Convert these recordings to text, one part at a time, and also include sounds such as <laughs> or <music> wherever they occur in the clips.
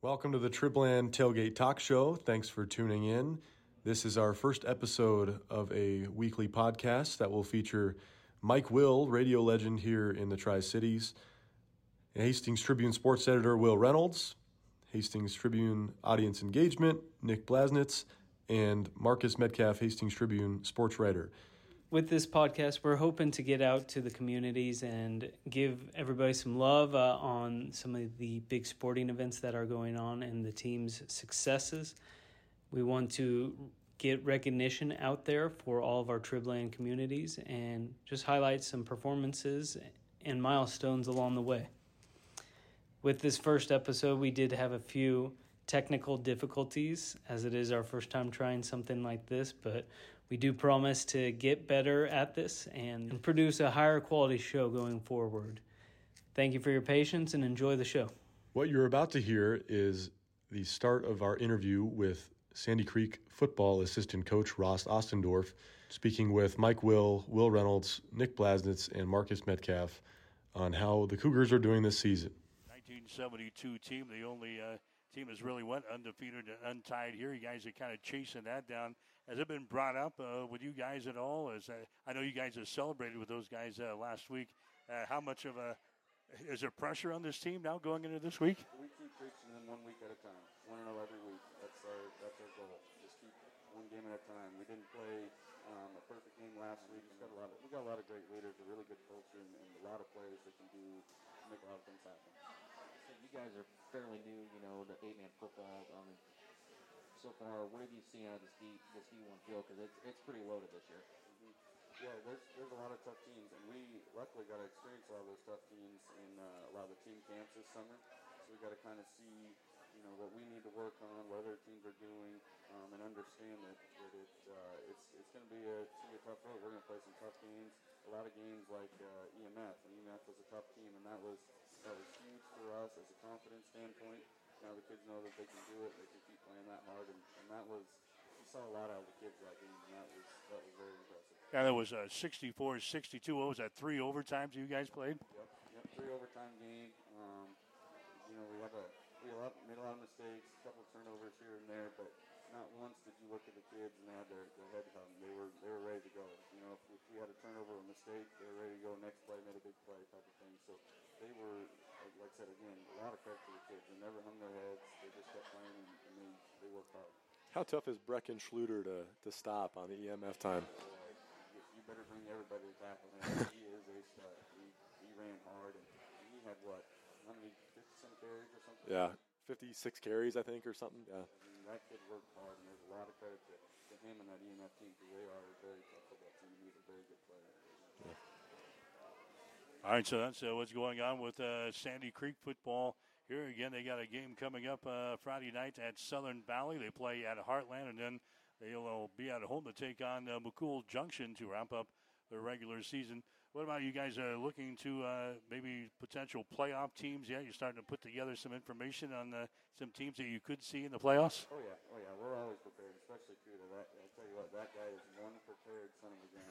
Welcome to the Tribland Tailgate Talk Show. Thanks for tuning in. This is our first episode of a weekly podcast that will feature Mike Will, radio legend here in the Tri Cities, Hastings Tribune sports editor Will Reynolds, Hastings Tribune audience engagement Nick Blasnitz, and Marcus Metcalf, Hastings Tribune sports writer with this podcast, we're hoping to get out to the communities and give everybody some love uh, on some of the big sporting events that are going on and the team's successes. We want to get recognition out there for all of our Tribland communities and just highlight some performances and milestones along the way. With this first episode, we did have a few technical difficulties as it is our first time trying something like this, but we do promise to get better at this and produce a higher quality show going forward. Thank you for your patience and enjoy the show. What you're about to hear is the start of our interview with Sandy Creek football assistant coach Ross Ostendorf, speaking with Mike Will, Will Reynolds, Nick Blasnitz, and Marcus Metcalf on how the Cougars are doing this season. 1972 team, the only uh, team has really went undefeated and untied here. You guys are kind of chasing that down. Has it been brought up uh, with you guys at all? As uh, I know you guys have celebrated with those guys uh, last week. Uh, how much of a is there pressure on this team now going into this week? We keep preaching them one week at a time, one and zero every week. That's our that's our goal. Just keep one game at a time. We didn't play um, a perfect game last week. We got a lot of we got a lot of great leaders, a really good culture, and, and a lot of players that can do make a lot of things happen. So you guys are fairly new, you know, to eight-man football. Um, so far, what have you seen out of this D this D1 field? Because it's it's pretty loaded this year. Mm-hmm. Yeah, there's there's a lot of tough teams, and we luckily got to experience a lot of those tough teams in uh, a lot of the team camps this summer. So we got to kind of see, you know, what we need to work on, what other teams are doing, um, and understand that, that it uh, it's it's going to be a, be a tough road. We're going to play some tough games. A lot of games like uh, EMF, and EMF was a tough team, and that was that was huge for us as a confidence standpoint. Now the kids know that they can do it, they can keep playing that hard, and, and that was you saw a lot out of the kids that game, and that was that was very impressive. Yeah, that was a 64-62. What was that? Three overtimes you guys played? Yep, yep. Three overtime game. Um, you know, we have a we made a lot of mistakes, a couple of turnovers here and there, but not once did you look at the kids and they had their, their head down. They were they were ready to go. You know, if, if we had a turnover or a mistake, they were ready to go. Next play, made a big play type of thing. So they were, like I said again, a lot of credit to the kids. They never hung their heads. They just kept playing and, and they, they worked hard. How tough is Brecken Schluter to, to stop on the EMF time? you, you better bring everybody to tackle him. he is a stud. He, he ran hard and he had what, how many, 50 some carries or something? Yeah, 56 carries, I think, or something. Yeah. I mean, that kid worked hard, and there's a lot of credit to, to him and that EMF team because they are a very tough football team. He's a very good player. Yeah. All right, so that's uh, what's going on with uh, Sandy Creek football. Here again, they got a game coming up uh, Friday night at Southern Valley. They play at Heartland, and then they'll be at home to take on uh, McCool Junction to wrap up the regular season. What about you guys uh, looking to uh, maybe potential playoff teams? Yeah, you're starting to put together some information on uh, some teams that you could see in the playoffs. Oh yeah, oh yeah, we're always prepared, especially Cuda. That I tell you what, that guy is one prepared son of a gun.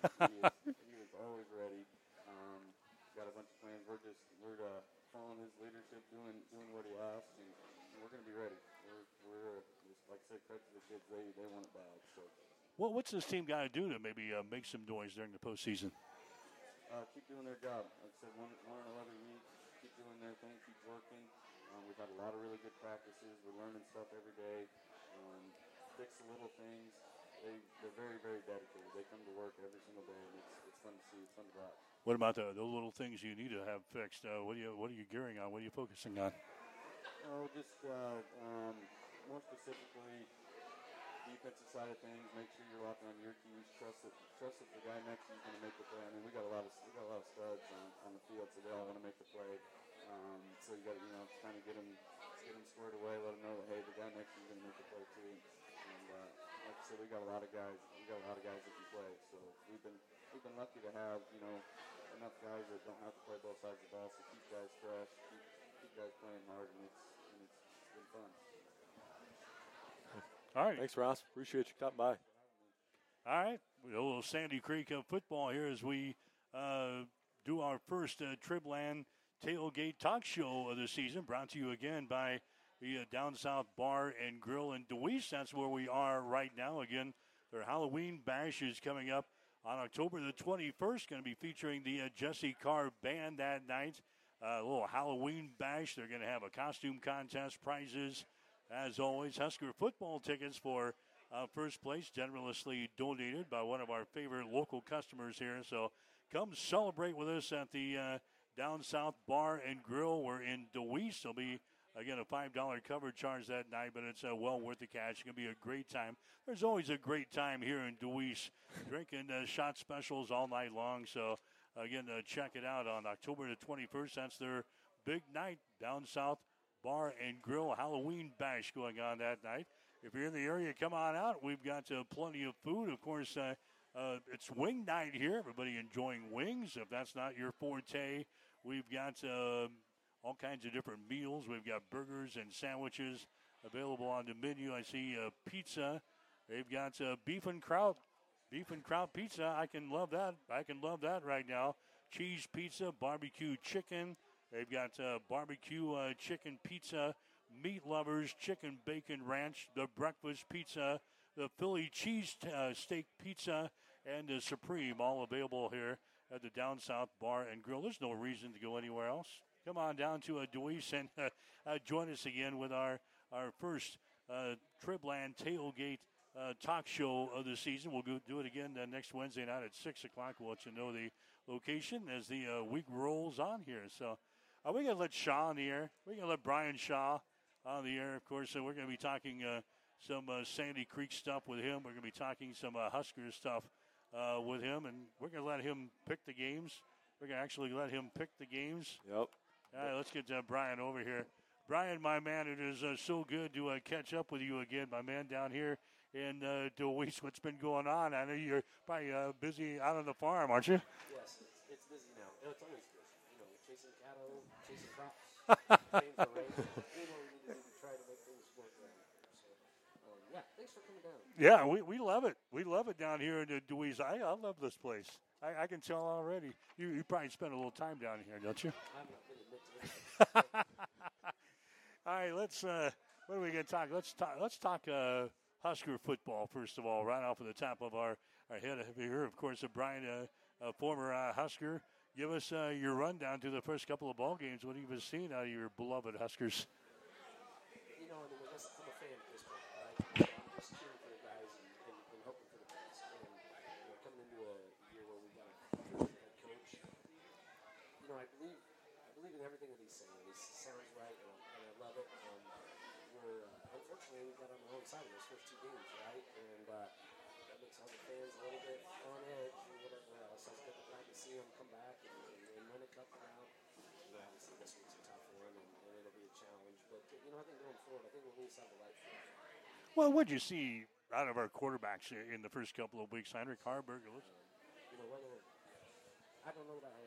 he, he is always ready. Got a bunch of plans. We're just we're uh, following his leadership, doing doing what he asks, and, and we're going to be ready. We're, we're just, like I said, credit to the kids. They they want it bad. So. Well, what's this team got to do to maybe uh, make some noise during the postseason? Uh, keep doing their job. Like I said, one, one and eleven week. Keep doing their thing. Keep working. Um, we've had a lot of really good practices. We're learning stuff every day. Um, fix the little things. They, they're very, very dedicated. They come to work every single day, and it's fun to see. Fun to watch. What about the, the little things you need to have fixed? Uh, what are you What are you gearing on? What are you focusing on? Oh, just uh, um, more specifically, defensive side of things. Make sure you're locking on your keys. Trust that trust that the guy next to you is going to make the play. I mean, we got a lot of we got a lot of studs on, on the field, so they all want to make the play. Um, so you got to you know kind of get them get them squared away. Let them know that hey, the guy next to you is going to make the play too. And uh, like I said, we got a lot of guys. We got a lot of guys that can play. So we've been we've been lucky to have you know enough guys that don't have to play both sides of the ball. So keep guys fresh, keep, keep guys playing hard, and it's and it's, it's been fun. All right. Thanks, Ross. Appreciate you coming by. All right. A little Sandy Creek of football here as we uh, do our first uh, Tribland tailgate talk show of the season, brought to you again by the uh, Down South Bar and Grill in Deweese. That's where we are right now. Again, their Halloween bash is coming up on October the 21st. Going to be featuring the uh, Jesse Carr Band that night. Uh, a little Halloween bash. They're going to have a costume contest, prizes. As always, Husker football tickets for uh, first place, generously donated by one of our favorite local customers here. So come celebrate with us at the uh, Down South Bar and Grill. We're in Deweese. There'll be Again, a $5 cover charge that night, but it's uh, well worth the cash. It's going to be a great time. There's always a great time here in Deweese, drinking uh, shot specials all night long. So, again, uh, check it out on October the 21st. That's their big night down south bar and grill Halloween bash going on that night. If you're in the area, come on out. We've got uh, plenty of food. Of course, uh, uh, it's wing night here. Everybody enjoying wings. If that's not your forte, we've got uh, all kinds of different meals. We've got burgers and sandwiches available on the menu. I see uh, pizza. They've got uh, beef and kraut, beef and kraut pizza. I can love that. I can love that right now. Cheese pizza, barbecue chicken. They've got uh, barbecue uh, chicken pizza, meat lovers, chicken bacon ranch, the breakfast pizza, the Philly cheese uh, steak pizza, and the Supreme, all available here at the Down South Bar and Grill. There's no reason to go anywhere else come on down to uh, Deweese and uh, uh, join us again with our, our first uh, Tribland tailgate uh, talk show of the season. We'll go, do it again uh, next Wednesday night at 6 o'clock. We'll let you know the location as the uh, week rolls on here. So are we going to let Shaw on the air? We're going to let Brian Shaw on the air, of course. So we're going to be talking some Sandy Creek stuff with him. We're going to be talking some Husker stuff with him, and we're going to let him pick the games. We're going to actually let him pick the games. Yep. All right, let's get uh, Brian over here. Brian, my man, it is uh, so good to uh, catch up with you again, my man, down here in uh, Deweese. What's been going on? I know you're probably uh, busy out on the farm, aren't you? Yes, it's, it's busy now. It's always busy. You know, chasing cattle, chasing crops, <laughs> paying for rain. Doing what we need to do to try to make things work around here. So, um, yeah, thanks down. Yeah, we, we love it. We love it down here in uh, Deweese. I, I love this place. I, I can tell already. You, you probably spend a little time down here, don't you? <laughs> All right, let's. Uh, what are we going to talk? Let's talk. Let's talk uh, Husker football first of all, right off of the top of our, our head here. Of course, uh, Brian, uh, a former uh, Husker. Give us uh, your rundown to the first couple of ball games. What have you seen out of your beloved Huskers? You know, I mean, I guess I'm a fan at this point, right? I'm just cheering for the guys and, and, and hoping for the best. And you know, coming into a year where we got a head coach, you know, I believe believe everything that. He sounds right, and, and I love it. Um, we're uh, unfortunately we got on the wrong side of those first two games, right? And uh, that makes all the fans a little bit on edge and whatever else. I was glad to see them come back and, and, and win a couple out. You know, obviously this week's a tough one, and, and it'll be a challenge. But you know, I think going forward, I think we'll least have the field. Well, what'd you see out of our quarterbacks in the first couple of weeks? Heinrich Haarberg, um, you know, whether I don't know that I have a I,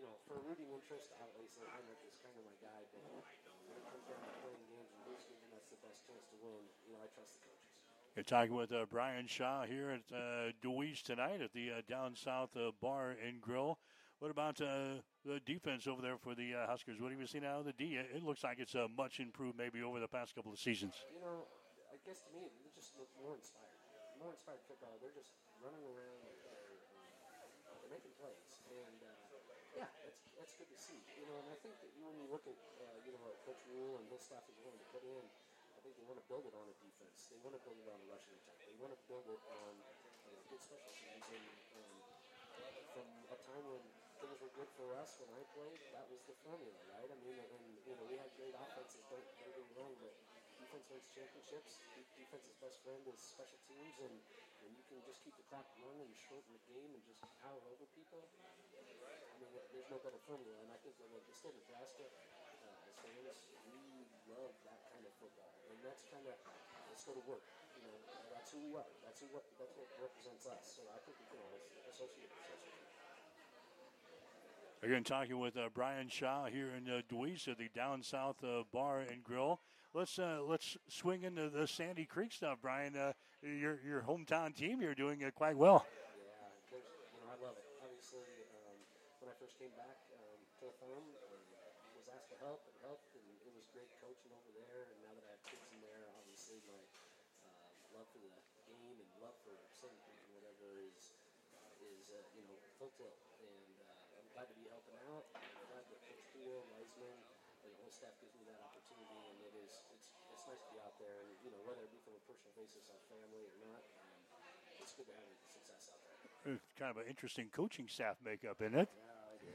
you know, for a rooting interest, obviously Heinrich is kind of my guy, but when it comes down to playing games and who's giving us the best chance to win, you know, I trust the coaches. You're talking with uh, Brian Shaw here at uh, Deweese tonight at the uh, Down South uh, Bar and Grill. What about uh, the defense over there for the uh, Huskers? What have you seen out of the D? It looks like it's uh, much improved maybe over the past couple of seasons. You know, I guess to me, they just look more inspired. More inspired football. They're just running around. They're, they're making plays. That's good to see. You know, and I think that when you look at uh, you know what Coach Rhule and his staff is willing to put in, I think they want to build it on a defense. They want to build it on a rushing attack. They want to build it on know, good special teams. And um, from a time when things were good for us when I played, that was the formula, right? I mean, and you know we had great offenses. Don't get me wrong, but defense wins championships. Defense's best friend is special teams, and and you can just keep the clock running and shorten the game and just power over people mean, there's no better formula. And I think that like the state of Nebraska, uh, as fans, we love that kind of football, and that's kind of let's go to work. You know, that's who we are. That's who that's what represents us. So I think we can associate ourselves. Again, talking with uh, Brian Shaw here in uh, at the Down South uh, Bar and Grill. Let's uh, let's swing into the Sandy Creek stuff, Brian. Uh, your your hometown team, you're doing it quite well. Yeah, you know, I love it. When I first came back um, to the farm, um, was asked to help, it helped, and it was great coaching over there. And now that I have kids in there, obviously my uh, love for the game and love for Creek and whatever is is uh, you know full tilt. And uh, I'm glad to be helping out. I'm glad that Coach Poole, Weisman, and the whole staff gives me that opportunity. And it is it's it's nice to be out there, and you know whether it be from a personal basis, our family or not. Um, it's good to have success out there. It's kind of an interesting coaching staff makeup, isn't it? Yeah, it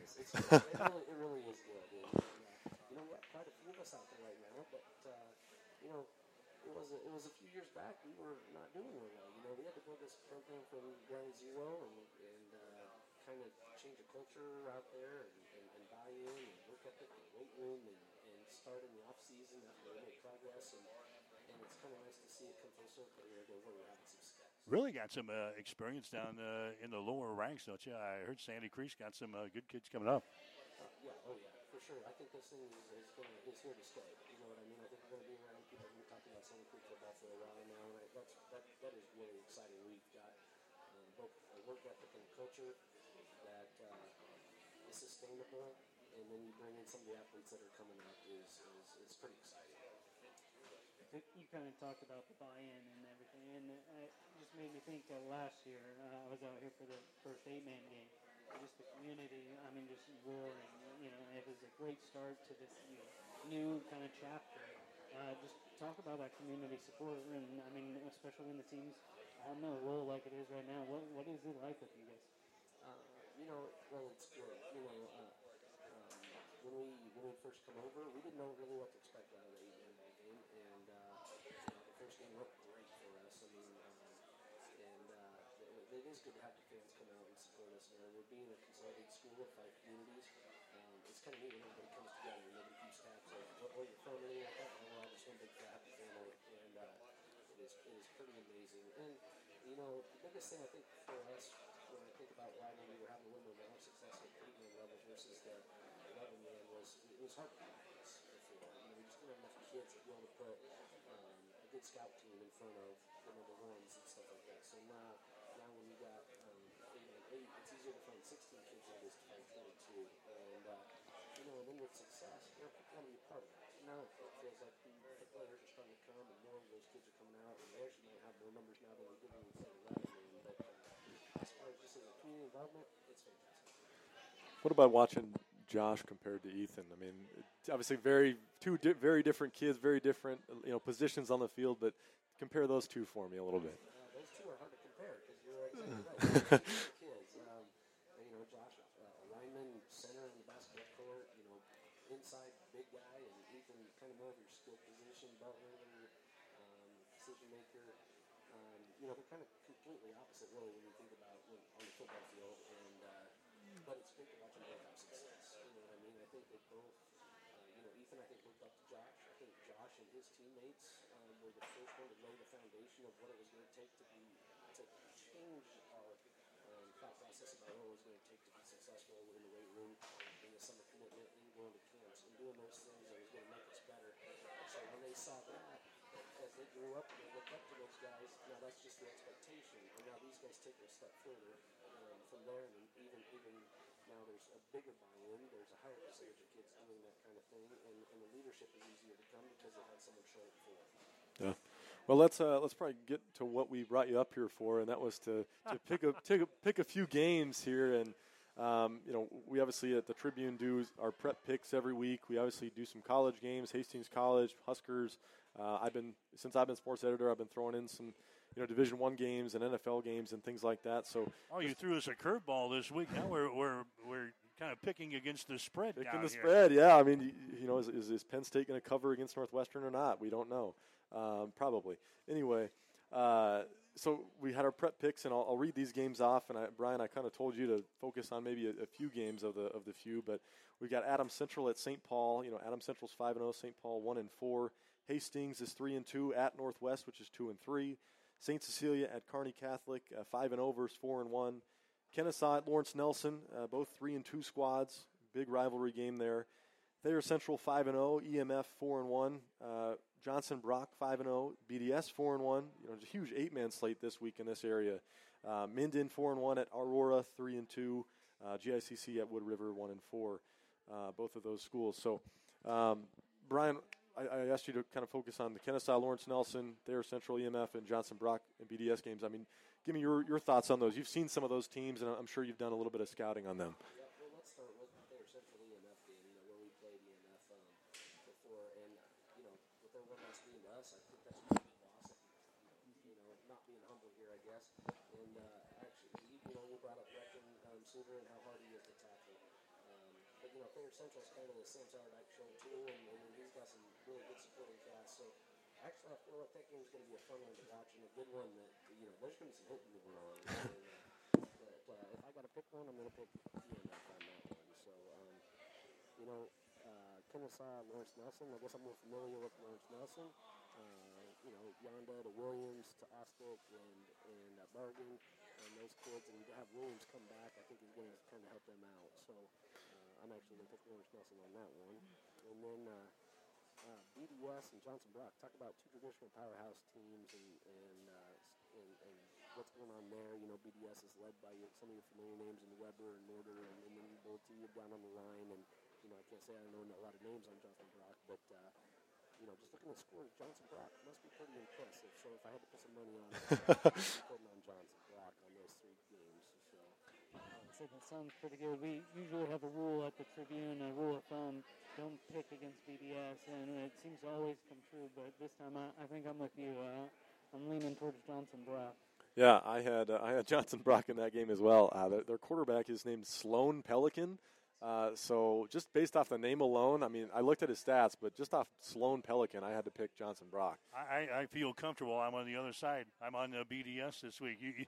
is. It's, it, really, it really is good. And, uh, you know, we have quite a few of us out there right now, but uh, you know, it was a, it was a few years back we were not doing real well. You know, we had to build this program from ground zero and and uh, kind of change the culture out there and, and, and buy in and work ethic and weight room and, and start in the off season after we make progress and and it's kind of nice to see it come full circle here where we're success. Really got some uh, experience down uh, in the lower ranks, don't you? I heard Sandy Creek's got some uh, good kids coming up. Yeah, oh yeah, for sure. I think this thing is, is, gonna, is here to stay. You know what I mean? I think we're going to be around. People have been talking about Sandy Creek football for a while now, and that's that, that is really exciting. We've got um, both a work ethic and culture that uh, is sustainable, and then you bring in some of the athletes that are coming up is is, is pretty exciting. You kind of talked about the buy-in and everything, and it just made me think of last year. Uh, I was out here for the first eight-man game. Just the community, I mean, just roaring. You know, it was a great start to this you know, new kind of chapter. Uh, just talk about that community support, and I mean, especially when the teams all know roll like it is right now. What what is it like with you guys? Uh, you know, well, it's good. You know, uh, um, when we when we first come over, we didn't know really what to expect out of the eight-man ball game, and uh, you know, the first game looked great for us. I mean, um, and uh, it, it is good to have the fans come out and support us. You know, we're being a consolidated school of five communities. Um, it's kind of neat when everybody comes together and nobody keeps tabs of what, what you're like that. And we're all just one big happy family, and uh, it is it is pretty amazing. And you know, the biggest thing I think for us when I think about why maybe we're having a little bit more success at the eight-man level versus the 11-man was it was hard to practice before. You know, we just didn't have enough kids to be able to put good scout team in front of the number ones and stuff like that. So now, now when you got um, eight and eight, it's easier to find 16 kids than it is to find 22. And uh, you know, then with success, you know, people want be part of that. Now it feels like the, the players are starting to come, and more of those kids are coming out, and they actually might have more numbers now than we did when we 11 man. But uh, as far as just as a community involvement, it's fantastic. What about watching Josh compared to Ethan? I mean, obviously very two di- very different kids, very different you know positions on the field, but compare those two for me a little bit. Uh, those two are hard to compare because you're exactly right. <laughs> Kids, um, and, you know, Josh, uh, lineman, center in the basketball court, you know, inside big guy, and Ethan kind of more of your skill position, belt handler, um, decision maker. Um, you know, they're kind of completely opposite really when you think about when, on the football field, and uh, but it's great to watch them both have success. You know what I mean? I think both. Uh, you know, Ethan, I think looked up to Josh. I think Josh and his teammates um, were the first one to lay the foundation of what it was going to take to be to change our um, thought process about what it was going to take to be successful in the weight room, in the summer commitment, and going to camps, and doing those things that was going to make us better. So when they saw that, as they grew up they looked up to those guys, now that's just the expectation. And now these guys take it a step further um, from there, and even even now there's a bigger buy-in. There's a higher percentage of kids doing that kind of thing, and, and the leadership is easier to come because they had someone show it before. Yeah. Well, let's uh, let's probably get to what we brought you up here for, and that was to, to pick a a, pick a few games here, and um, you know we obviously at the Tribune do our prep picks every week. We obviously do some college games, Hastings College, Huskers. Uh, I've been since I've been sports editor, I've been throwing in some you know Division One games and NFL games and things like that. So Oh, you threw us a curveball this week. Now we're we're we're kind of picking against the spread Picking the here. spread, yeah. I mean, you, you know, is, is, is Penn State going to cover against Northwestern or not? We don't know. Um, probably. Anyway, uh, so we had our prep picks, and I'll, I'll read these games off. And I, Brian, I kind of told you to focus on maybe a, a few games of the of the few, but we've got Adams Central at St. Paul. You know, Adams Central's five and zero, St. Paul one and four. Hastings is three and two at Northwest, which is two and three. St. Cecilia at Kearney Catholic, uh, five and zero versus four and one. Kenesaw at Lawrence Nelson, uh, both three and two squads. Big rivalry game there. Thayer Central five and zero, EMF four and one. Uh, Johnson Brock five and zero, BDS four and one. You know, a huge eight man slate this week in this area. Uh, Minden four and one at Aurora three and two. Uh, GICC at Wood River one and four. Uh, both of those schools. So Um, Brian, I, I, asked you to kind of focus on the Kenesaw, Lawrence Nelson, Thayer Central, EMF, and Johnson Brock and BDS games. I mean, give me your, your thoughts on those. You've seen some of those teams, and I'm sure you've done a little bit of scouting on them. Yeah, well, let's start with Central EMF game, you know, where we played EMF um, before. And, you know, with being us, I think that's a loss. You know, not being humble here, I guess. And uh, actually, you know, we brought up Brecken um, Silver and how hard he is to tackle. You know, Thayer Central's kind of the Sam Sauerdyke show, too, and, and he's got some really good supporting cast. So, actually, I feel like that game's going to be a fun one to watch and a good one that, you know, there's going to be some hitting moving on. And, uh, but uh, if I got to pick one, I'm going to pick EMF on that one. So, um, you know, uh, Kenesaw, Lawrence Nelson. I guess I'm more familiar with Lawrence Nelson. Uh, you know, Yonda to Williams to Ostick and and uh, Bargain and those kids, and to have Williams come back, I think is going to kind of help them out. So I'm actually going to pick Lawrence Nelson on that one. And then uh, uh, BDS and Johnson Brock. Talk about two traditional powerhouse teams and and, uh, and and what's going on there. You know, BDS is led by your, some of your familiar names in Weber and Norder and, and then Bolte down on the line. And you know, I can't say I know a lot of names on Johnson Brock, but uh, you know, just looking at scores, Johnson Brock must be pretty impressive. So if I had to put some money on it, <laughs> I'm putting on Johnson Brock on those three games. So. So that sounds pretty good. We usually have a rule at the Tribune, a rule of thumb: don't pick against BDS, and it seems to always come true. But this time, I, I think I'm with you. Uh, I'm leaning towards Johnson Brock. Yeah, I had uh, I had <laughs> Johnson Brock in that game as well. Uh, their, their, quarterback is named Sloan Pelican. Uh, so just based off the name alone, I mean, I looked at his stats, but just off Sloan Pelican, I had to pick Johnson Brock. I, I feel comfortable. I'm on the other side. I'm on the BDS this week. You, you,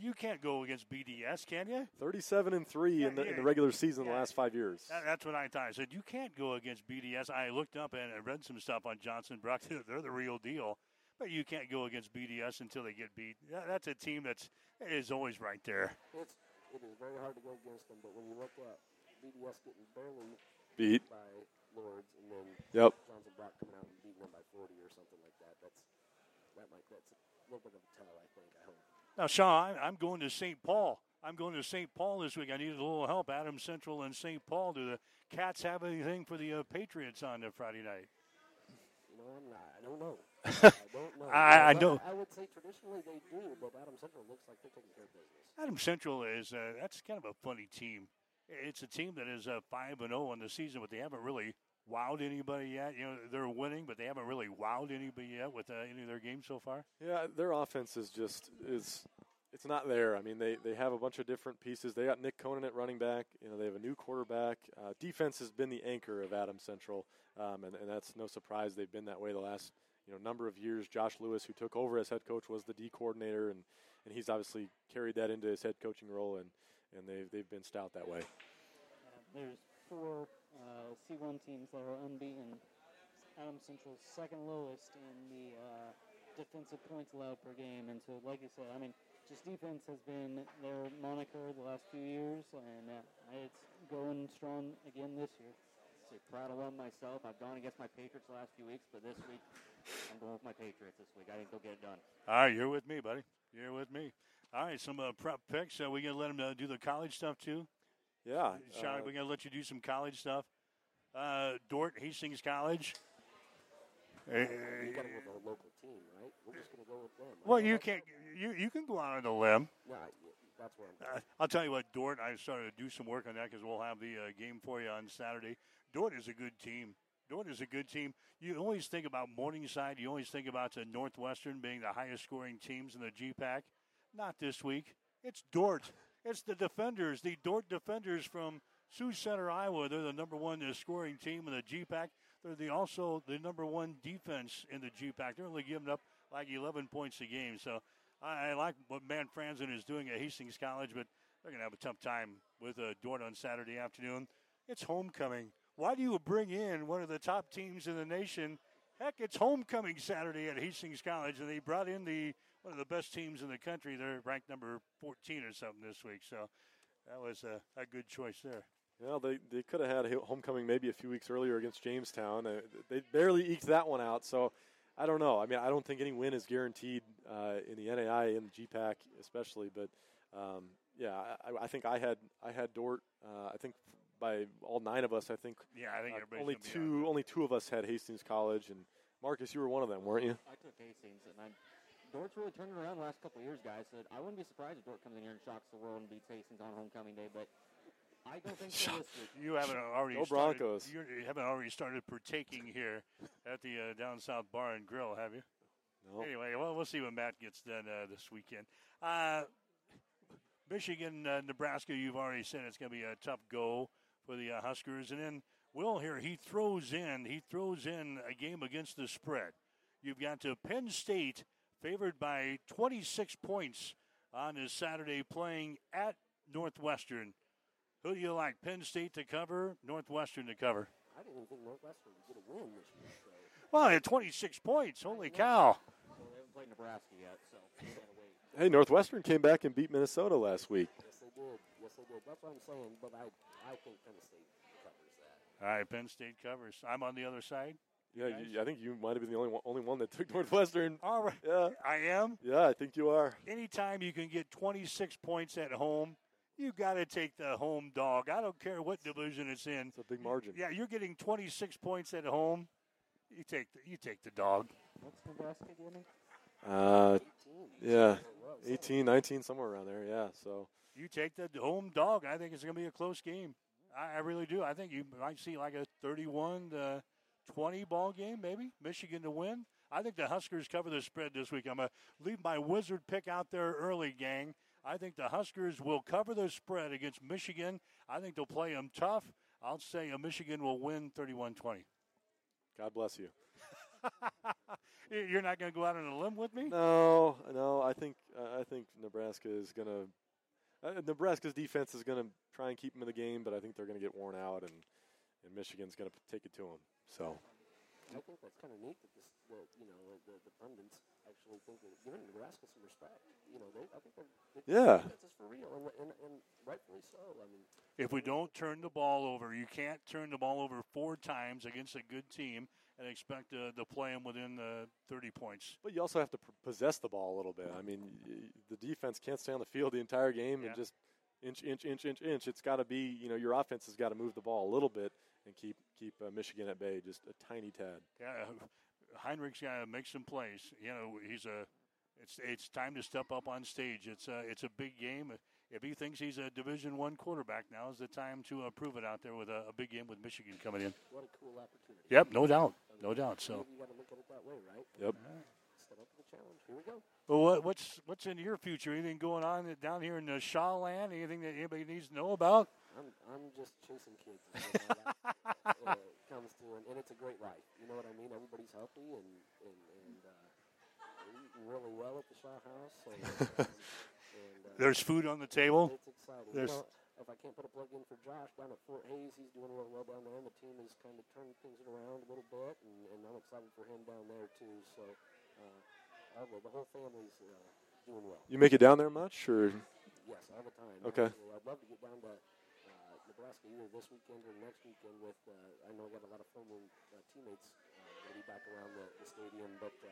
you can't go against BDS, can you? Thirty-seven and three yeah, in, the, yeah, in, the, regular season yeah, the last five years. That, that's what I thought. I said you can't go against BDS. I looked up and I read some stuff on Johnson Brock. <laughs> They're the real deal, but you can't go against BDS until they get beat. That's a team that's is always right there. It's it is very hard to go against them, but when you look at BDS getting barely beat by Lourdes and then yep. Johnson Brock coming out and beating them by 40 or something like that, that's that might that's a little bit of a tell. I think. I hope. Now, Sean, I'm going to St. Paul. I'm going to St. Paul this week. I need a little help. Adams Central and St. Paul. Do the Cats have anything for the uh, Patriots on the Friday night? Know, I'm not, I don't know. <laughs> I don't know. I, I, know. I would say traditionally they do, but Adams Central looks like they're taking care of business. Adams Central is uh, that's kind of a funny team. It's a team that is uh, five and zero oh in the season, but they haven't really wowed anybody yet. You know, they're winning, but they haven't really wowed anybody yet with uh, any of their games so far. Yeah, their offense is just is it's not there. I mean, they, they have a bunch of different pieces. They got Nick Conan at running back. You know, they have a new quarterback. Uh, defense has been the anchor of Adams Central, um, and, and that's no surprise. They've been that way the last you know number of years. Josh Lewis, who took over as head coach, was the D coordinator, and, and he's obviously carried that into his head coaching role, and, and they've they've been stout that way. Uh, there's four uh, C1 teams that are unbeaten. Adams Central's second lowest in the uh, defensive points allowed per game, and so like you said, I mean, just defense has been their moniker the last few years, and uh, it's going strong again this year. So proud of one myself. I've gone against my Patriots the last few weeks, but this week I'm going with my Patriots this week. I think they'll get it done. All right, you're with me, buddy. You're with me. All right, some uh, prep picks. So we gonna let them uh, do the college stuff too. Yeah, Sean, uh, we're gonna let you do some college stuff. Uh, Dordt Hastings College. You got to go with a local team, right? We're just going to go with them. Well, you can't. You you can go out on a limb. Yeah, that's where I'm. Uh, I'll tell you what, Dordt. I started to do some work on that because we'll have the uh, game for you on Saturday. Dordt is a good team. Dordt is a good team. You always think about Morningside. You always think about the Northwestern being the highest scoring teams in the GPAC. Not this week. It's Dordt. It's the defenders, the Dordt defenders from Sioux Center, Iowa. They're the number one scoring team in the GPAC. They're the, also the number one defense in the GPAC. They're only giving up like 11 points a game. So I, I like what Man Franzen is doing at Hastings College, but they're going to have a tough time with uh, Dordt on Saturday afternoon. It's homecoming. Why do you bring in one of the top teams in the nation? Heck, it's homecoming Saturday at Hastings College, and they brought in the one of the best teams in the country. They're ranked number 14 or something this week, so that was a, a good choice there. Well, they, they could have had a homecoming maybe a few weeks earlier against Jamestown. Uh, they barely eked that one out. So I don't know. I mean, I don't think any win is guaranteed uh, in the NAIA and the GPAC especially. But um, yeah, I, I, think I had I had Dordt. Uh, I think by all nine of us. I think Yeah, I think uh, only gonna on two only two of us had Hastings College, and Marcus, you were one of them, weren't you? I took Hastings, and I'm. Dordt's really turning around the last couple of years, guys. So I wouldn't be surprised if Dordt comes in here and shocks the world and beats Hastings on homecoming day, but I don't think so this week. You haven't already Go started, Broncos. you're- You haven't already started partaking here at the uh, Down South Bar and Grill, have you? No. Anyway, well, we'll see when Matt gets done uh, this weekend. Uh, Michigan, uh, Nebraska, you've already said it's going to be a tough go for the uh, Huskers. And then Will here, he throws in, he throws in a game against the spread. You've got to Penn State favored by 26 points on this Saturday, playing at Northwestern. Who do you like, Penn State to cover, Northwestern to cover? I didn't even think Northwestern was going to win this year. So, Well, at 26 points. Holy cow. So they haven't played Nebraska yet, so wait. Hey, Northwestern came back and beat Minnesota last week. yes, they did. Yes, they did. That's what I'm saying. But I, I think Penn State covers that. All right, Penn State covers. I'm on the other side. Yeah, guys? you, I think you might have been the only one, only one that took Northwestern. All right. Yeah, I am. yeah, I think you are. Anytime you can get 26 points at home, you got to take the home dog. I don't care what division it's in. It's a big margin. Yeah, you're getting 26 points at home. You take the, you take the dog. What's Nebraska getting? Uh, 18. yeah, It 18, 19, somewhere around there. Yeah, so You take the home dog. I think it's going to be a close game. I, I really do. I think you might see like a 31 to 20 ball game, maybe Michigan to win. I think the Huskers cover the spread this week. I'm going to leave my wizard pick out there early, gang. I think the Huskers will cover the spread against Michigan. I think they'll play them tough. I'll say a Michigan will win 31 20. God bless you. <laughs> You're not going to go out on a limb with me? No, no, I think uh, I think Nebraska is gonna. Uh, Nebraska's defense is gonna try and keep them in the game, but I think they're gonna get worn out, and and Michigan's gonna take it to them. So I think that's kind of neat that this, the, you know, the, the pundits actually think that giving Nebraska some respect. You know, they, I think they're, they Yeah. think this is for real, and, and, and rightfully so. I mean, If we don't turn the ball over, you can't turn the ball over four times against a good team and expect to, to play them within the 30 points. But you also have to p- possess the ball a little bit. I mean, the defense can't stay on the field the entire game Yeah. and just inch, inch, inch, inch, inch. It's got to be, you know, your offense has got to move the ball a little bit and keep keep uh, Michigan at bay just a tiny tad. Yeah, Heinrich's got to make some plays. You know, he's a. It's it's time to step up on stage. It's a it's a big game. If he thinks he's a Division One quarterback, now is the time to uh, prove it out there with a, a big game with Michigan coming in. what a cool opportunity. Yep, no doubt, no doubt. So, you got to look at it that way, right? Yep. Step up the challenge. Here we go. well, what, what's what's in your future? Anything going on down here in the Shaw land? Anything that anybody needs to know about? I'm, I'm just chasing kids. You know, that, uh, it comes to, and, and it's a great life. You know what I mean? Everybody's healthy and and and uh, we're eating really well at the Shaw House. So, um, and, uh, There's food on the table. It's exciting. There's- You know, if I can't put a plug in for Josh down at Fort Hays, he's doing real well down there, and the team is kind of turning things around a little bit, and, and I'm excited for him down there too. So, uh, all the, the whole family's uh, doing well. You make it down there much, or Yes, all the time. Okay. Actually, I'd love to get down to uh, Nebraska either this weekend or next weekend. With uh, I know I got a lot of former uh, teammates uh, that'll be back around the, the stadium, but uh,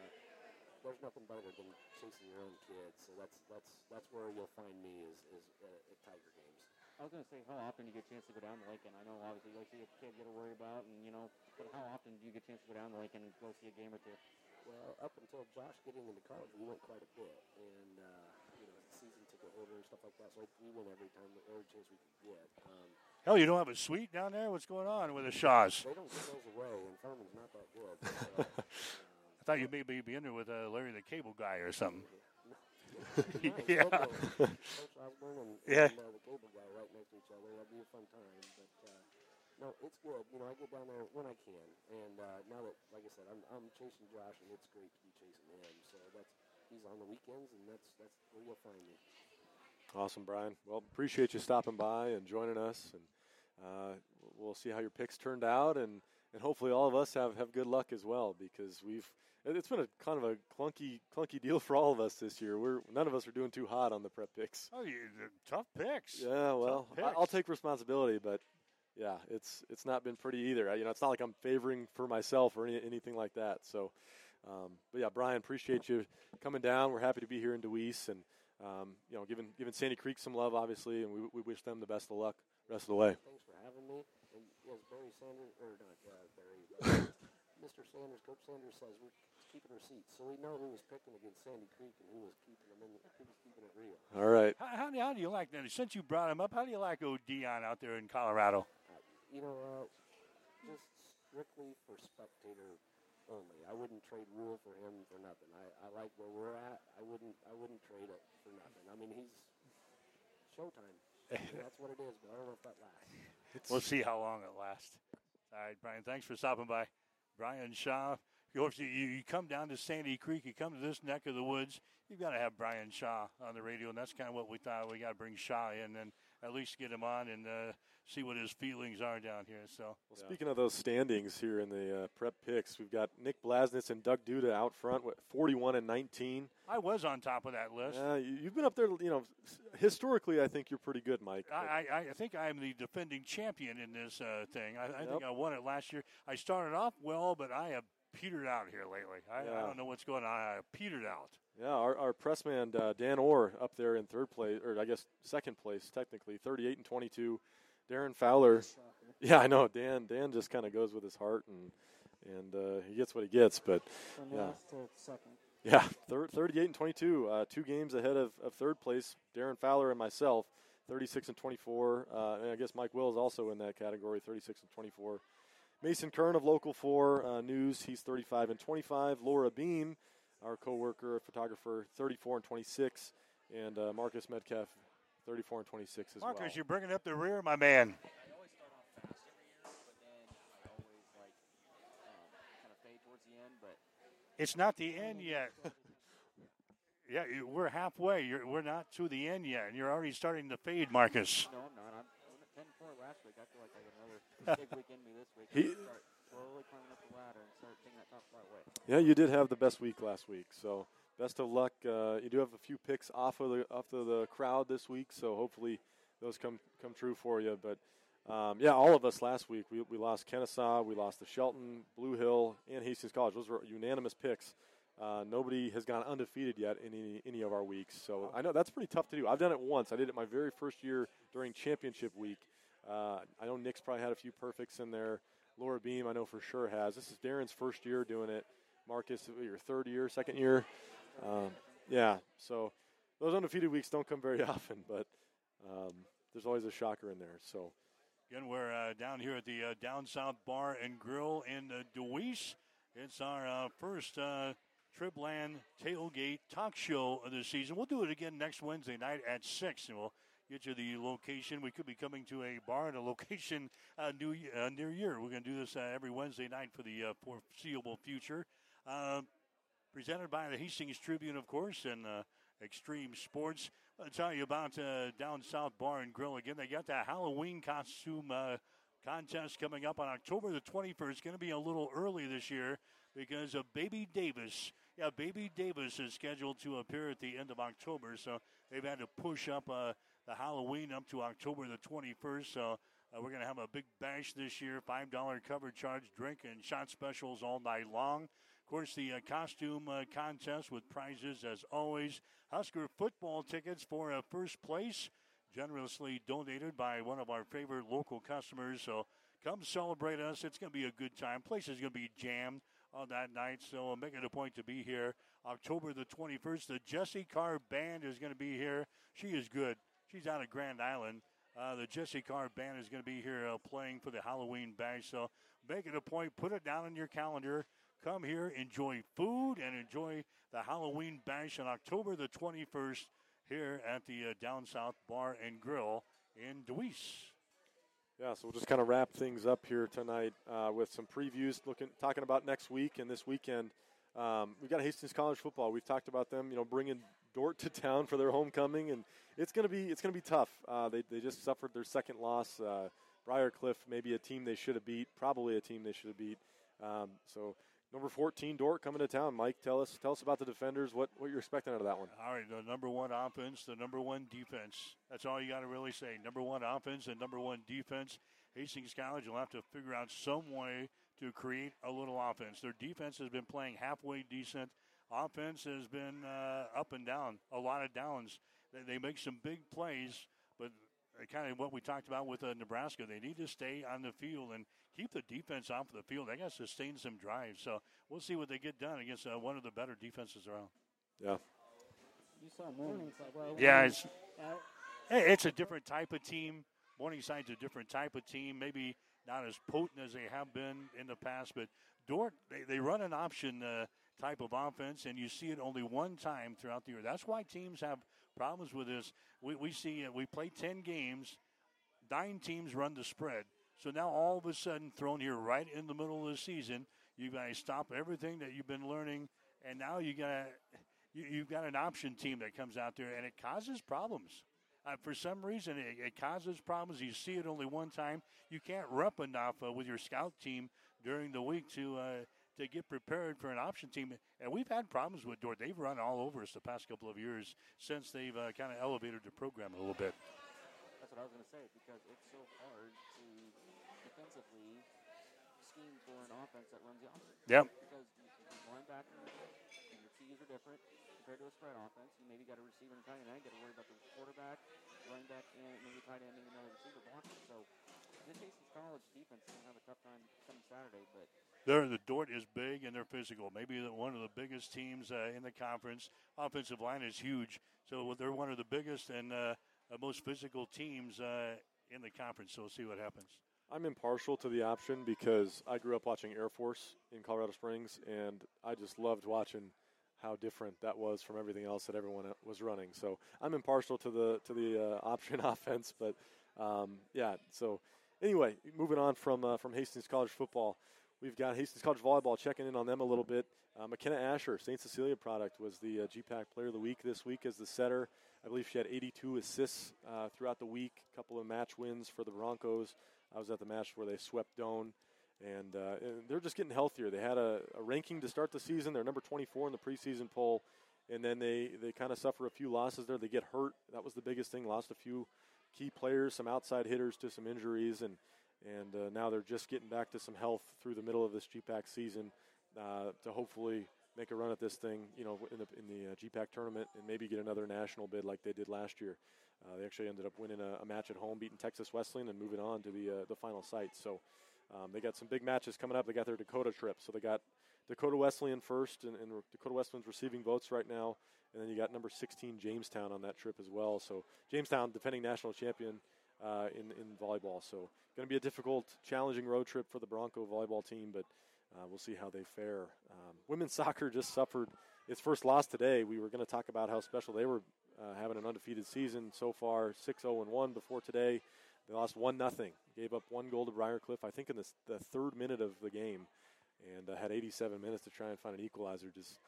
there's nothing better than chasing your own kids. So that's that's that's where you'll find me is is uh, at Tiger games. I was going to say, how often do you get a chance to go down to Lincoln? I know, obviously, you see a kid you got to worry about, and, you know, but how often do you get a chance to go down to Lincoln and go see a game or two? Well, up until Josh getting into college, we went quite a bit, and uh, you know, season ticket holder and stuff like that. So we went every time, every chance we could get. Um, Hell, you don't have a suite down there? What's going on with the Shaws? they don't give those away, and Furman's not that good. But, uh, <laughs> I thought you may be in there with uh, Larry the Cable Guy or something. <laughs> <laughs> Yeah. Logo. Coach Osborne and, Yeah. No, it's good. You know, I get down there when I can. And uh, now that, like I said, I'm, I'm chasing Josh, and it's great to be chasing him. So that's he's on the weekends, and that's that's where you'll find me. awesome, Brian. Well, appreciate you stopping by and joining us, and uh, we'll see how your picks turned out, and and hopefully all of us have have good luck as well because we've. it- It's been a kind of a clunky, clunky deal for all of us this year. We're none of us are doing too hot on the prep picks. Oh, you, tough picks. Yeah, well, Tough I, I'll take responsibility, but yeah, it's it's not been pretty either. You know, it's not like I'm favoring for myself or any, anything like that. So, um, but yeah, Brian, appreciate you coming down. We're happy to be here in Deweese, and um, you know, giving giving Sandy Creek some love, obviously, and we, we wish them the best of luck Rest of the way. Thanks for having me. And as Barry Sanders, or not uh, Barry, <laughs> Mr. Sanders, Coach Sanders says we're keeping receipts, so we know who was picking against Sandy Creek and who was keeping them in. Who was keeping it real. All right. How, how, do, how do you like that? Since you brought him up, how do you like old Deion out there in Colorado? You know, uh, just strictly for spectator only. I wouldn't trade Rhule for him for nothing. I, I like where we're at. I wouldn't I wouldn't trade it for nothing. I mean, he's showtime. <laughs> That's what it is, but I don't know if that lasts. We'll see how long it lasts. All right, Brian, thanks for stopping by. Brian Shaw. You, you come down to Sandy Creek, you come to this neck of the woods, you've got to have Brian Shaw on the radio, and that's kind of what we thought. We got to bring Shaw in and at least get him on and uh, see what his feelings are down here. So, Well, speaking of those standings here in the uh, prep picks, we've got Nick Blasnitz and Doug Duda out front with 41 and 19. I was on top of that list. Uh, you- you've been up there, you know, historically, I think you're pretty good, Mike. I, I, I think I'm the defending champion in this uh, thing. I, I think I won it last year. I started off well, but I have petered out here lately. I, I don't know what's going on. I petered out. Yeah, our, our pressman uh, Dan Orr up there in third place, or I guess second place technically, 38 and 22. Darren Fowler, <laughs> yeah, I know Dan. Dan just kind of goes with his heart and and uh, he gets what he gets. But From Yeah. second. yeah, thir- 38 and 22, uh, two games ahead of, of third place. Darren Fowler and myself, 36 and 24. Uh, and I guess Mike Will is also in that category, 36 and 24. Mason Kern of Local 4 uh, News, he's 35 and 25. Laura Beam, our coworker, photographer, 34 and 26. And uh, Marcus Metcalf, 34 and 26 as Marcus, well. you're bringing up the rear, my man. I always start off fast every year, but then I like kind of fade towards the end. But It's not the end yet. yeah, we're halfway. You're, we're not to the end yet, and you're already starting to fade, Marcus. no, I'm not. I'm, I was 10 4 last week. I feel like I got another <laughs> big week in me this week. He- start slowly climbing up the ladder and start taking that top flight away. Yeah, you did have the best week last week, so best of luck. Uh, you do have a few picks off of the off of the crowd this week, so hopefully those come come true for you. But um, yeah, all of us last week we, we lost Kenesaw, we lost the Shelton, Blue Hill, and Hastings College. Those were unanimous picks. Uh, nobody has gone undefeated yet in any, any of our weeks, so I know that's pretty tough to do. I've done it once. I did it my very first year during championship week. Uh, I know Nick's probably had a few perfects in there. Laura Beam, I know for sure has. This is Darren's first year doing it. Marcus, your third year, second year. Um, yeah, so those undefeated weeks don't come very <laughs> often, but um, there's always a shocker in there. So Again, we're uh, down here at the uh, Down South Bar and Grill in uh, Deweese. It's our uh, first uh, Tribland tailgate talk show of the season. We'll do it again next Wednesday night at 6, and we'll get you the location. We could be coming to a bar at a location uh, new, uh, near year. We're going to do this uh, every Wednesday night for the uh, foreseeable future. Uh, presented by the Hastings Tribune, of course, and uh, Extreme Sports. I'll tell you about uh, Down South Bar and Grill again. They got that Halloween costume contest coming up on October the 21st. It's going to be a little early this year because of Baby Davis. Yeah, Baby Davis is scheduled to appear at the end of October, so they've had to push up uh, the Halloween up to October the 21st. So uh, we're going to have a big bash this year. $5 cover charge, drink, and shot specials all night long. Of course, the uh, costume uh, contest with prizes as always. Husker football tickets for uh, first place, generously donated by one of our favorite local customers. So come celebrate us. It's going to be a good time. Place is going to be jammed on that night. So make it a point to be here. October the 21st, the Jesse Carr Band is going to be here. She is good. She's out of Grand Island. Uh, the Jesse Carr Band is going to be here uh, playing for the Halloween bash. So make it a point. Put it down on your calendar. Come here, enjoy food, and enjoy the Halloween bash on October the 21st here at the uh, Down South Bar and Grill in Deweese. Yeah, so we'll just kind of wrap things up here tonight uh, with some previews, looking talking about next week and this weekend. Um, we've got Hastings College football. We've talked about them, you know, bringing Dordt to town for their homecoming, and it's gonna be it's gonna be tough. Uh, they they just suffered their second loss. Uh, Briarcliff, maybe a team they should have beat, probably a team they should have beat. Um, so number 14, Dordt coming to town. Mike, tell us tell us about the defenders. What what you're expecting out of that one? All right, the number one offense, the number one defense. That's all you got to really say. Number one offense and number one defense. Hastings College will have to figure out some way to create a little offense. Their defense has been playing halfway decent. Offense has been uh, up and down, a lot of downs. They, they make some big plays, but kind of what we talked about with uh, Nebraska. They need to stay on the field and keep the defense off the field. They got to sustain some drives. So we'll see what they get done against uh, one of the better defenses around. Yeah. You saw Morningside. Well, Yeah, it's uh, hey, it's a different type of team. Morningside's a different type of team. Maybe not as potent as they have been in the past, but Dordt they, they run an option uh, type of offense, and you see it only one time throughout the year. That's why teams have problems with this. We, we see uh, we play ten games, nine teams run the spread. So now all of a sudden, thrown here right in the middle of the season, you got to stop everything that you've been learning, and now you got you, you've got an option team that comes out there, and it causes problems. Uh, for some reason, it, it, causes problems. You see it only one time. You can't rep enough uh, with your scout team during the week to uh, to get prepared for an option team. And we've had problems with Dordt. They've run all over us the past couple of years since they've uh, kind of elevated the program a little bit. That's what I was going to say because it's so hard to defensively scheme for an offense that runs the opposite. Yep. Because your linebacker and your keys are different compared to a spread offense. You maybe got a receiver and tight end. Got to worry about the quarterback, running back, and maybe tight end, maybe another receiver blocking. So this Hastings College defense going have a tough time coming Saturday, but. They're, the Dordt is big and they're physical. Maybe one of the biggest teams uh, in the conference. Offensive line is huge, so they're one of the biggest and uh, most physical teams uh, in the conference. So we'll see what happens. I'm impartial to the option because I grew up watching Air Force in Colorado Springs, and I just loved watching how different that was from everything else that everyone was running. So I'm impartial to the to the uh, <laughs> option offense, but um, yeah. So anyway, moving on from uh, from Hastings College football, we've got Hastings College volleyball checking in on them a little bit. Uh, McKenna Asher, St. Cecilia product, was the uh, GPAC Player of the Week this week as the setter. I believe she had 82 assists uh, throughout the week. A couple of match wins for the Broncos. I was at the match where they swept Doane. And, uh, and they're just getting healthier. They had a, a, ranking to start the season. They're number 24 in the preseason poll, and then they, they kind of suffer a few losses there. They get hurt. That was the biggest thing. Lost a few key players, some outside hitters to some injuries, and and uh, now they're just getting back to some health through the middle of this GPAC season uh, to hopefully make a run at this thing, you know, in the in the uh, GPAC tournament and maybe get another national bid like they did last year. Uh, they actually ended up winning a, a, match at home, beating Texas Wesleyan, and moving on to the uh, the final site. So. Um, they got some big matches coming up. They got their Dakota trip. So they got Dakota Wesleyan first, and, and, Dakota Wesleyan's receiving votes right now. And then you got number 16 Jamestown on that trip as well. So Jamestown, defending national champion uh, in in volleyball. So going to be a difficult, challenging road trip for the Bronco volleyball team, but uh, we'll see how they fare. Um, women's <laughs> soccer just suffered its first loss today. We were going to talk about how special they were uh, having an undefeated season so far, 6-0 and 1 before today. They lost one nothing. Gave up one goal to Briarcliff, I think, in the, the third minute of the game, and uh, had 87 minutes to try and find an equalizer. Just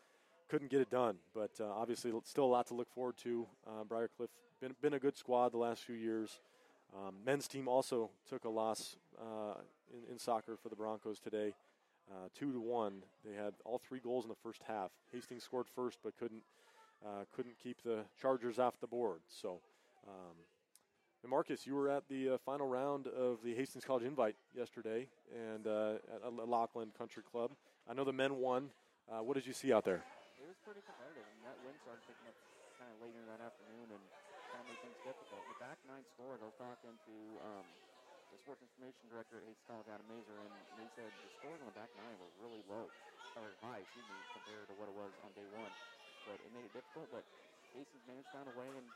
couldn't get it done. But uh, obviously, still a lot to look forward to. Uh, Briarcliff been been a good squad the last few years. Um, men's team also took a loss uh, in, in, soccer for the Broncos today, uh, two to one. They had all three goals in the first half. Hastings scored first, but couldn't uh, couldn't keep the Chargers off the board. So. Um, and Marcus, you were at the uh, final round of the Hastings College Invite yesterday, and uh, at Lochland Country Club. I know the men won. Uh, what did you see out there? It was pretty competitive, and that wind started picking up kind of later that afternoon, and kind of made things difficult. The back nine scored. I was talking to um, the sports information director at Hastings College, Adam Mazer, and they said the scores on the back nine were really low, or high, excuse me, compared to what it was on day one. But it made it difficult. But Hastings managed to find a way and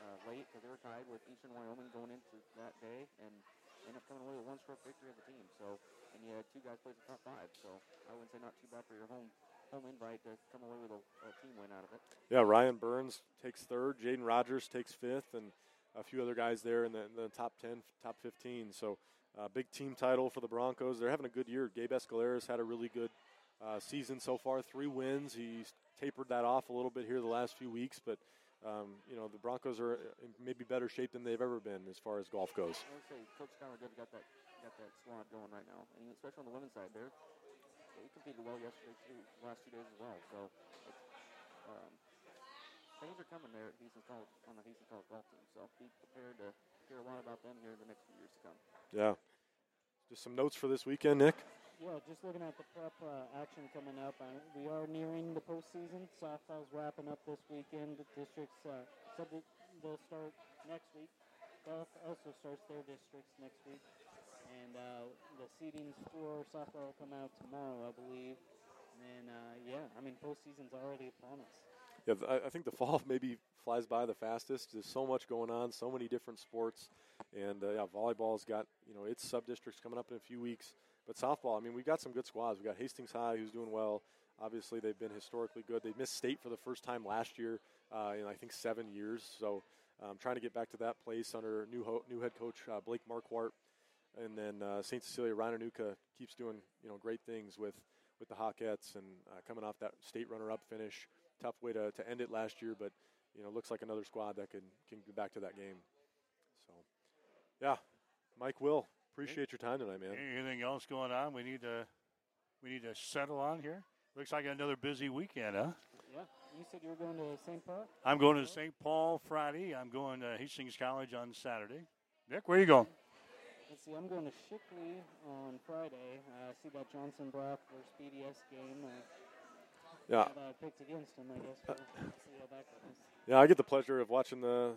uh, late because they were tied with Eastern Wyoming going into that day and ended up coming away with one stroke victory of the team. So, and you had two guys play the top five. So I wouldn't say not too bad for your home home invite to come away with a, a team win out of it. Yeah, Ryan Burns takes third, Jaden Rogers takes fifth, and a few other guys there in the, in the top 10, top 15. So, uh, big team title for the Broncos. They're having a good year. Gabe Escaleras had a really good uh, season so far, three wins. He's tapered that off a little bit here the last few weeks, but um, you know, the Broncos are in maybe better shape than they've ever been as far as golf goes. I would say Coach Skyler Good got that got that squad going right now, and especially on the women's side, there they competed well yesterday too, last two days as well. So um, things are coming there at Hastings College on the Hastings College golf team. So be prepared to hear a lot about them here in the next few years to come. Yeah. Just some notes for this weekend, Nick. Yeah, just looking at the prep uh, action coming up, uh, we are nearing the postseason. Softball's wrapping up this weekend. The districts uh, they'll start next week. golf also starts their districts next week, and uh, the seedings for softball will come out tomorrow, I believe. And uh, yeah, I mean, postseason's already upon us. Yeah, I, I think the fall <laughs> maybe flies by the fastest. There's so much going on, so many different sports, and uh, yeah, volleyball's got you know its sub districts coming up in a few weeks. But softball, I mean, we've got some good squads. We've got Hastings High, who's doing well. Obviously, they've been historically good. They missed state for the first time last year uh, in I think seven years. So, um, trying to get back to that place under new ho- new head coach uh, Blake Marquardt, and then uh, St. Cecilia Rhinonuka keeps doing you know great things with with the Hawkettes and uh, coming off that state runner-up finish. Tough way to, to end it last year, but you know looks like another squad that can can get back to that game. So, yeah, Mike Will, appreciate your time tonight, man. Anything else going on? We need to we need to settle on here. Looks like another busy weekend, huh? Yeah, you said you were going to St. Paul? I'm going to St. Paul Friday. I'm going to Hastings College on Saturday. Nick, where are you going? Let's see, I'm going to Shickley on Friday. Uh, see that Johnson Brock versus BDS game. Uh, Yeah, that I picked against him, I guess. We'll see how that goes. yeah, I get the pleasure of watching the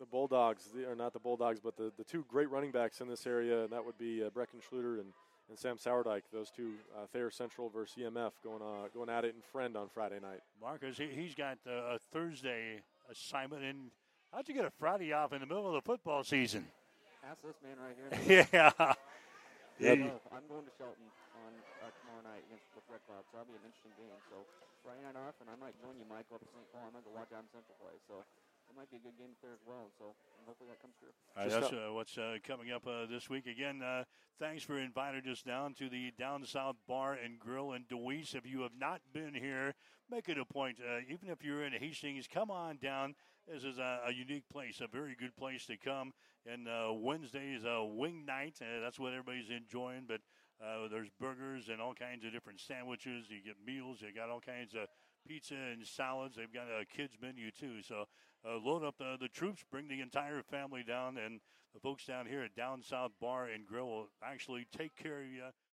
the Bulldogs, the, or not the Bulldogs, but the, the two great running backs in this area, and that would be uh, Brecken Schluter and, and Sam Sourdike. Those two, uh, Thayer Central versus EMF, going uh, going at it in Friend on Friday night. Marcus, he, he's got uh, a Thursday assignment. And how'd you get a Friday off in the middle of the football season? Ask this man right here. <laughs> yeah. Yeah. So, I'm going to Shelton on uh, tomorrow night against the Red Cloud, so that'll be an interesting game. So Friday night off, and I might join you, Michael, up at St. Paul. I might go watch Adams Central play. So it might be a good game there as well. So hopefully that comes through. All right, that's uh, what's uh, coming up uh, this week. Again, uh, thanks for inviting us down to the Down South Bar and Grill in Deweese. If you have not been here, make it a point. Uh, even if you're in Hastings, come on down. This is a, a unique place, a very good place to come. And uh, Wednesday is a wing night. Uh, that's what everybody's enjoying. But uh, there's burgers and all kinds of different sandwiches. You get meals. You got all kinds of pizza and salads. They've got a kids menu too. So uh, load up uh, the troops, bring the entire family down, and the folks down here at Down South Bar and Grill will actually take care of you